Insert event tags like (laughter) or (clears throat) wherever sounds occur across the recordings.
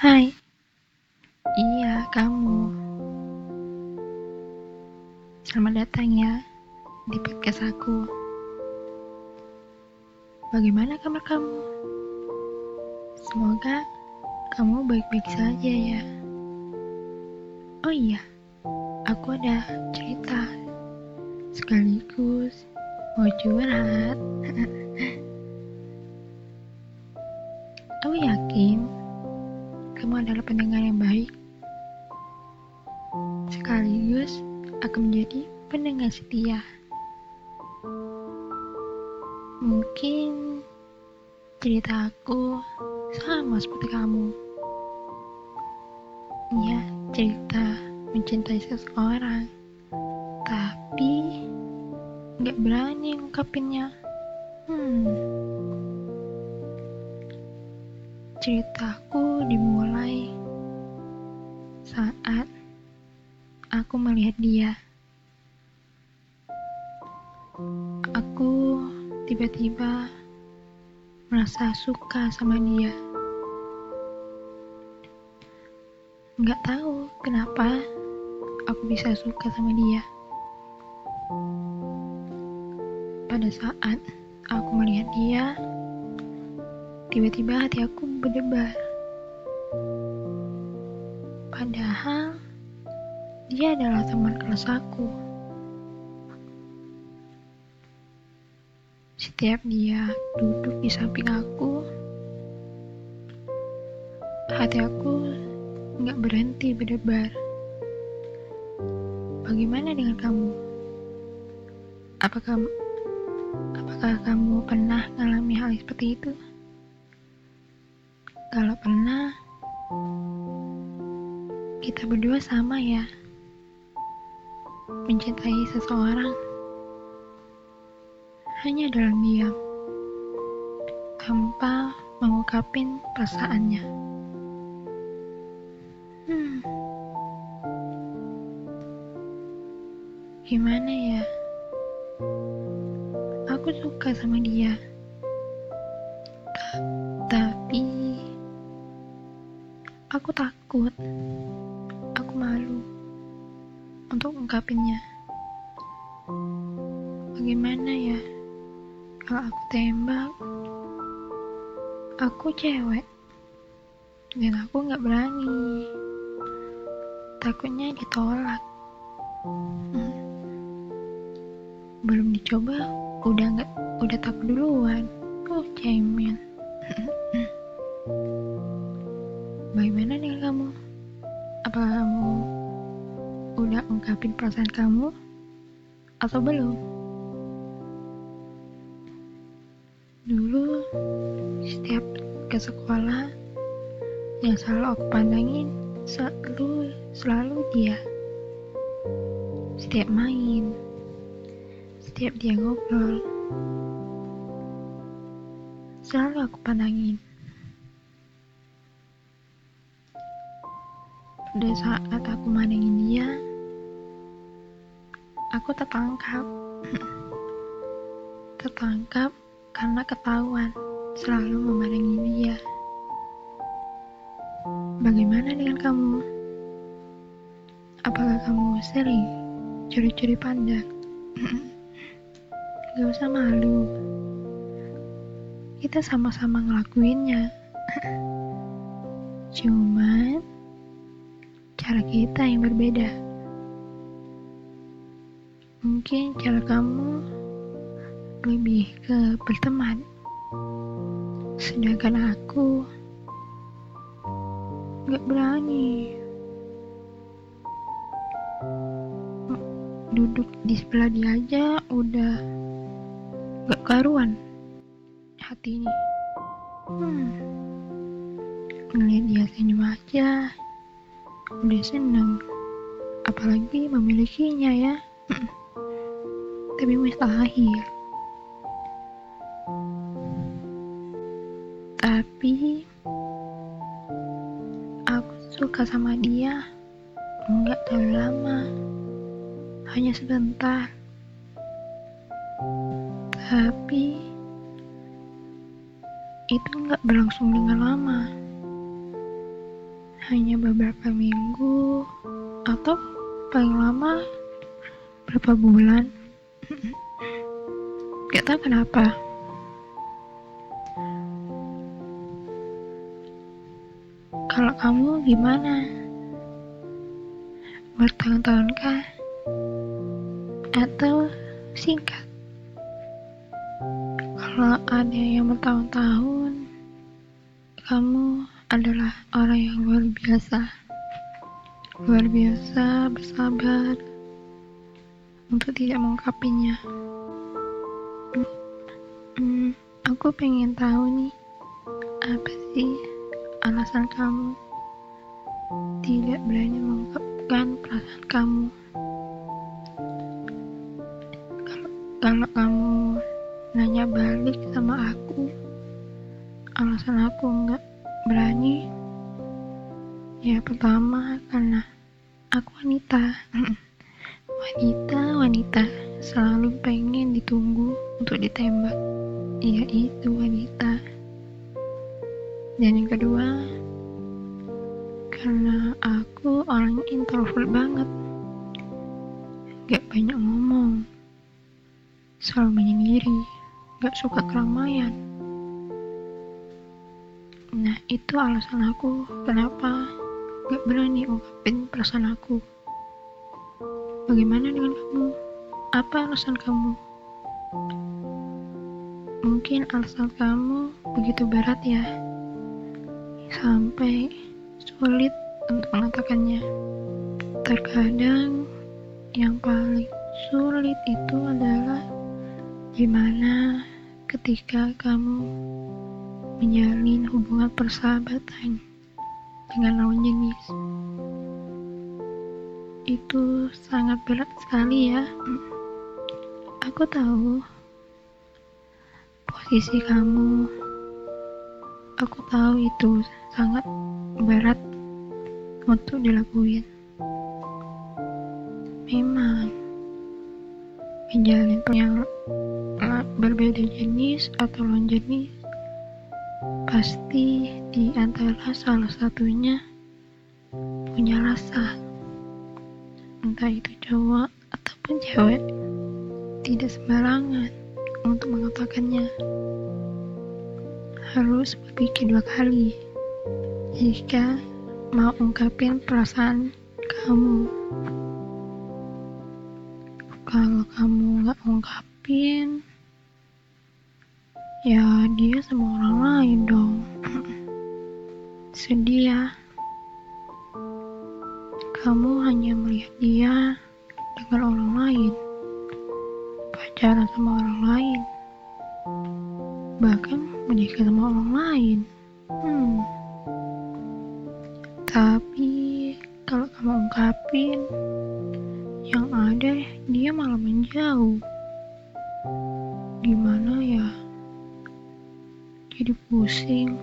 Hai. Iya, kamu. Selamat datang ya di podcast aku. Bagaimana kabar kamu? Semoga kamu baik-baik saja ya. Oh iya, aku ada cerita sekaligus mau curhat. (laughs) aku yakin adalah pendengar yang baik. Sekaligus akan menjadi pendengar setia. Mungkin cerita aku sama seperti kamu. Ya, cerita mencintai seseorang, tapi nggak berani ngungkapinnya. Hmm. Ceritaku dimulai saat aku melihat dia. Aku tiba-tiba merasa suka sama dia. Nggak tahu kenapa aku bisa suka sama dia. Pada saat aku melihat dia, Tiba-tiba hati aku berdebar. Padahal dia adalah teman kelas aku. Setiap dia duduk di samping aku, hati aku nggak berhenti berdebar. Bagaimana dengan kamu? Apakah apakah kamu pernah mengalami hal seperti itu? Kalau pernah, kita berdua sama ya. Mencintai seseorang hanya dalam diam, tanpa mengungkapin perasaannya. Hmm. Gimana ya? Aku suka sama dia. Untuk ungkapinnya. Bagaimana ya kalau aku tembak? Aku cewek dan aku nggak berani. Takutnya ditolak. Hmm. Belum dicoba, udah nggak, udah takut duluan. Oh, cemen. Bagaimana dengan kamu? Apakah kamu udah ungkapin perasaan kamu atau belum? Dulu setiap ke sekolah yang selalu aku pandangin selalu selalu dia. Setiap main, setiap dia ngobrol, selalu aku pandangin. Pada saat aku mandangin dia, aku tertangkap. tertangkap karena ketahuan selalu memandangi dia. Bagaimana dengan kamu? Apakah kamu sering curi-curi pandang? Gak usah malu. Kita sama-sama ngelakuinnya. Cuman cara kita yang berbeda. Mungkin cara kamu lebih ke berteman, sedangkan aku gak berani duduk di sebelah dia aja udah gak karuan hati ini. Hmm, ngeliat dia senyum aja udah seneng apalagi memilikinya ya (clears throat) tapi mustahil tapi aku suka sama dia. Enggak terlalu lama. Hanya sebentar. Tapi itu enggak berlangsung dengan lama. Hanya beberapa minggu atau paling lama berapa bulan gak tahu kenapa. Kalau kamu gimana? Bertahun-tahun kah? Atau singkat? Kalau ada yang bertahun-tahun kamu adalah orang yang luar biasa. Luar biasa bersabar untuk tidak mengungkapinya. Hmm, aku pengen tahu nih apa sih alasan kamu tidak berani mengungkapkan perasaan kamu? Kalau kamu nanya balik sama aku alasan aku nggak berani ya pertama karena aku wanita (laughs) wanita wanita. Selalu pengen ditunggu untuk ditembak. Ya itu wanita. Dan yang kedua karena aku orang introvert banget. Gak banyak ngomong. Selalu menyendiri. Gak suka keramaian. Nah, itu alasan aku kenapa gak berani ungkapin perasaan aku. Bagaimana dengan kamu? Apa alasan kamu? Mungkin alasan kamu begitu berat ya, sampai sulit untuk mengatakannya. Terkadang yang paling sulit itu adalah gimana ketika kamu menjalin hubungan persahabatan dengan lawan jenis itu sangat berat sekali ya. Aku tahu posisi kamu. Aku tahu itu sangat berat untuk dilakuin. Memang menjalin yang berbeda jenis atau lawan jenis Pasti di antara salah satunya punya rasa, entah itu cowok ataupun cewek, tidak sembarangan untuk mengatakannya. Harus berpikir dua kali jika mau ungkapin perasaan kamu. Kalau kamu nggak ungkapin, Ya, dia sama orang lain dong. (clears throat) Sedih ya. Kamu hanya melihat dia dengan orang lain. Pacaran sama orang lain. Bahkan menikah sama orang lain. Hmm. Tapi kalau kamu ungkapin, yang ada dia malah menjauh. Gimana ya? jadi pusing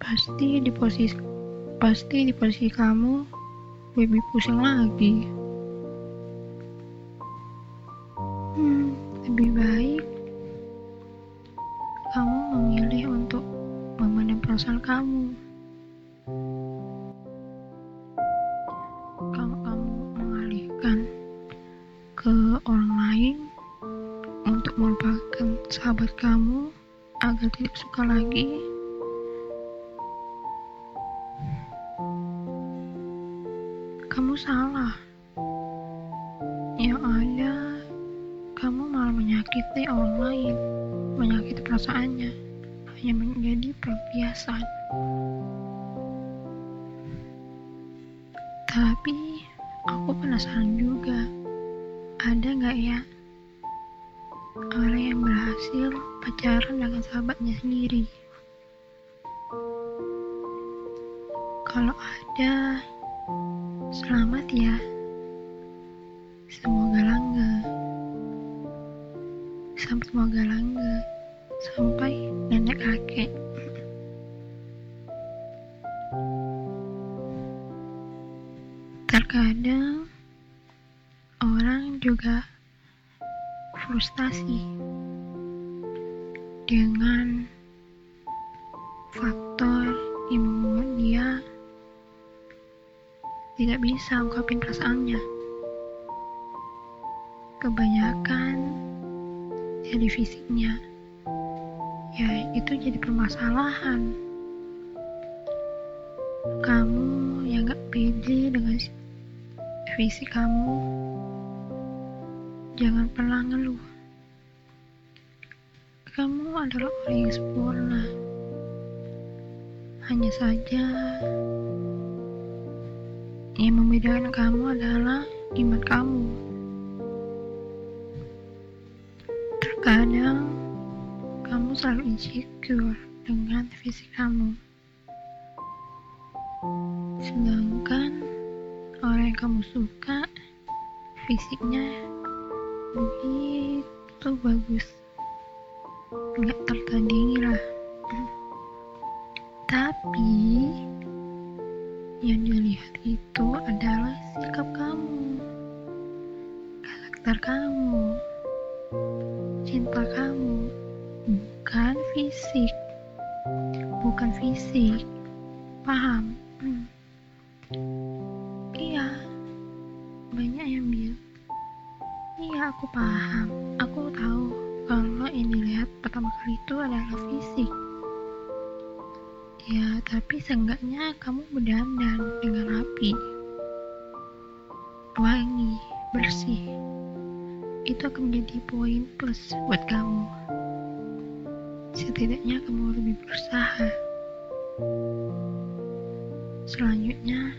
pasti di posisi pasti di posisi kamu lebih pusing lagi hmm, lebih baik kamu memilih untuk memandang perasaan kamu kalau kamu mengalihkan ke orang lain untuk melupakan sahabat kamu agar tidak suka lagi. Tapi, aku penasaran juga, ada nggak ya orang yang berhasil pacaran dengan sahabatnya sendiri. Kalau ada, selamat ya. Semoga. Sampai semoga langga. Sampai kadang orang juga frustasi dengan faktor yang membuat dia tidak bisa ungkapin perasaannya. Kebanyakan jadi fisiknya, ya itu jadi permasalahan. Kamu yang gak pede dengan fisik kamu, jangan pernah ngeluh. Kamu adalah orang yang sempurna. Hanya saja, yang membedakan kamu adalah iman kamu. Terkadang, kamu selalu insecure dengan fisik kamu. Yang kamu suka, fisiknya begitu bagus. Nggak tertandingi lah. Tapi yang dilihat itu adalah sikap kamu, karakter kamu, cinta kamu, bukan fisik, bukan fisik. Paham? Banyak yang bilang, iya aku paham, aku tahu kalau yang dilihat pertama kali itu adalah fisik. Ya, tapi seenggaknya kamu berdandan dengan rapi, wangi, bersih. Itu akan menjadi poin plus buat kamu. Setidaknya kamu lebih berusaha. Selanjutnya,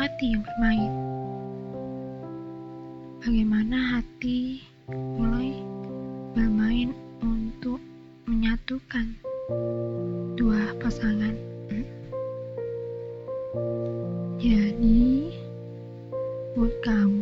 hati yang bermain. Bagaimana hati mulai bermain untuk menyatukan dua pasangan. Jadi, buat kamu,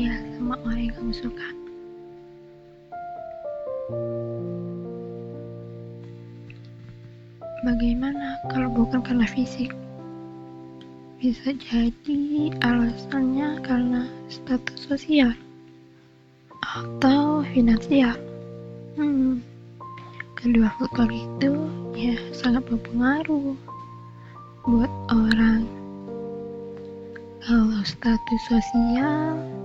bahagia sama orang yang kamu suka. Bagaimana kalau bukan karena fisik? Bisa jadi alasannya karena status sosial atau finansial. Hmm, kedua faktor itu ya sangat berpengaruh buat orang. Kalau status sosial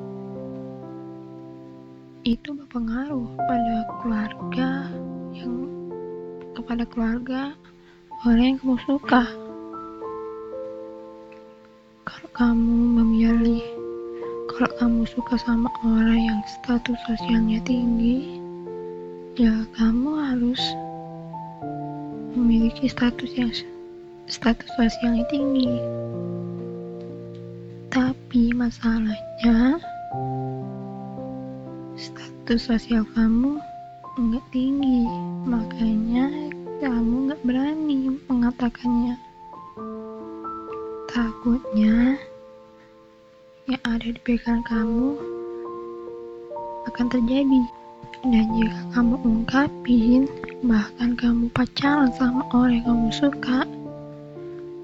itu berpengaruh pada keluarga yang kepada keluarga orang yang kamu suka. Kalau kamu memilih, kalau kamu suka sama orang yang status sosialnya tinggi, ya kamu harus memiliki status yang status sosialnya tinggi. Tapi masalahnya status sosial kamu nggak tinggi, makanya kamu nggak berani mengatakannya. Takutnya yang ada di pikiran kamu akan terjadi. Dan jika kamu ungkapin, bahkan kamu pacaran sama orang yang kamu suka,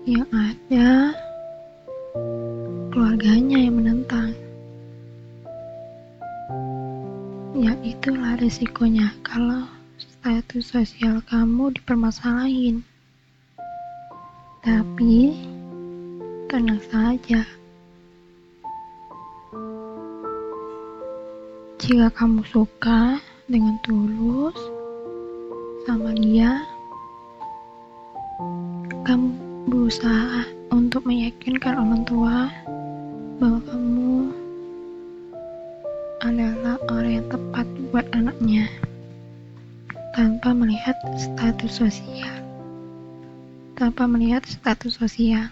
yang ada keluarganya yang menentang. Itulah resikonya kalau status sosial kamu dipermasalahin. Tapi tenang saja. Jika kamu suka dengan tulus sama dia, kamu berusaha untuk meyakinkan orang tua bahwa kamu anaknya tanpa melihat status sosial. Tanpa melihat status sosial.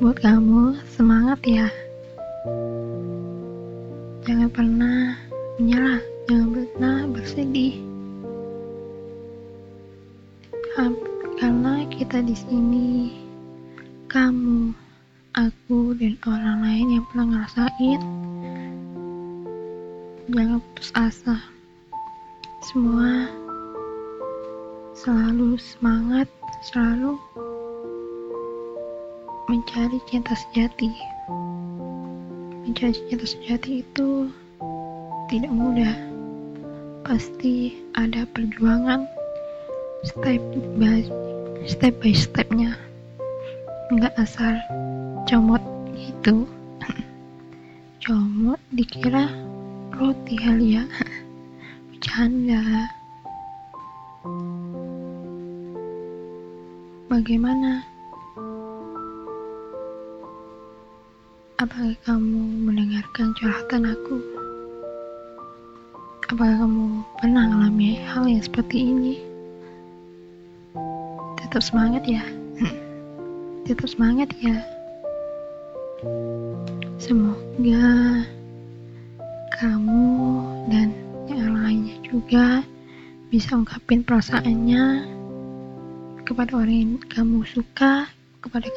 Buat kamu semangat ya. Jangan pernah menyerah jangan pernah bersedih. Karena kita di sini kamu, aku, dan orang lain yang pernah ngerasain, jangan putus asa. Semua selalu semangat, selalu mencari cinta sejati. Mencari cinta sejati itu tidak mudah. Pasti ada perjuangan step by step by stepnya nggak asal comot gitu (laughs) comot dikira roti kali ya. Bercanda. Bagaimana? Apakah kamu mendengarkan curhatan aku? Apakah kamu pernah mengalami hal yang seperti ini? Tetap semangat ya. Tetap semangat ya. Semoga kamu dan yang lainnya juga bisa ungkapin perasaannya kepada orang yang kamu suka kepada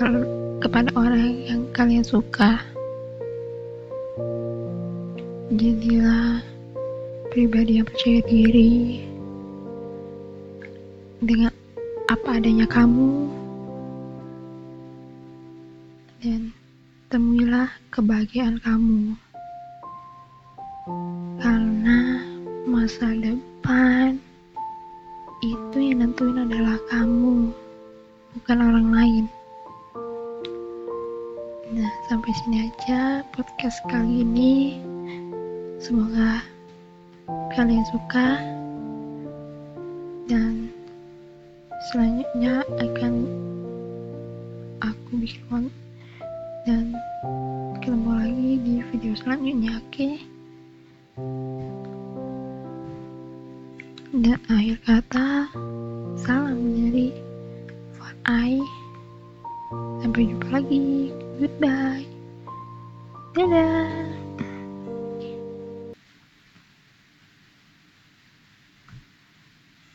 kepada orang yang kalian suka. Jadilah pribadi yang percaya diri dengan apa adanya kamu dan temuilah kebahagiaan kamu kali ini semoga kalian suka dan selanjutnya akan aku bikin dan ketemu lagi di video selanjutnya oke? Okay? dan akhir kata salam dari for I sampai jumpa lagi. Goodbye 点点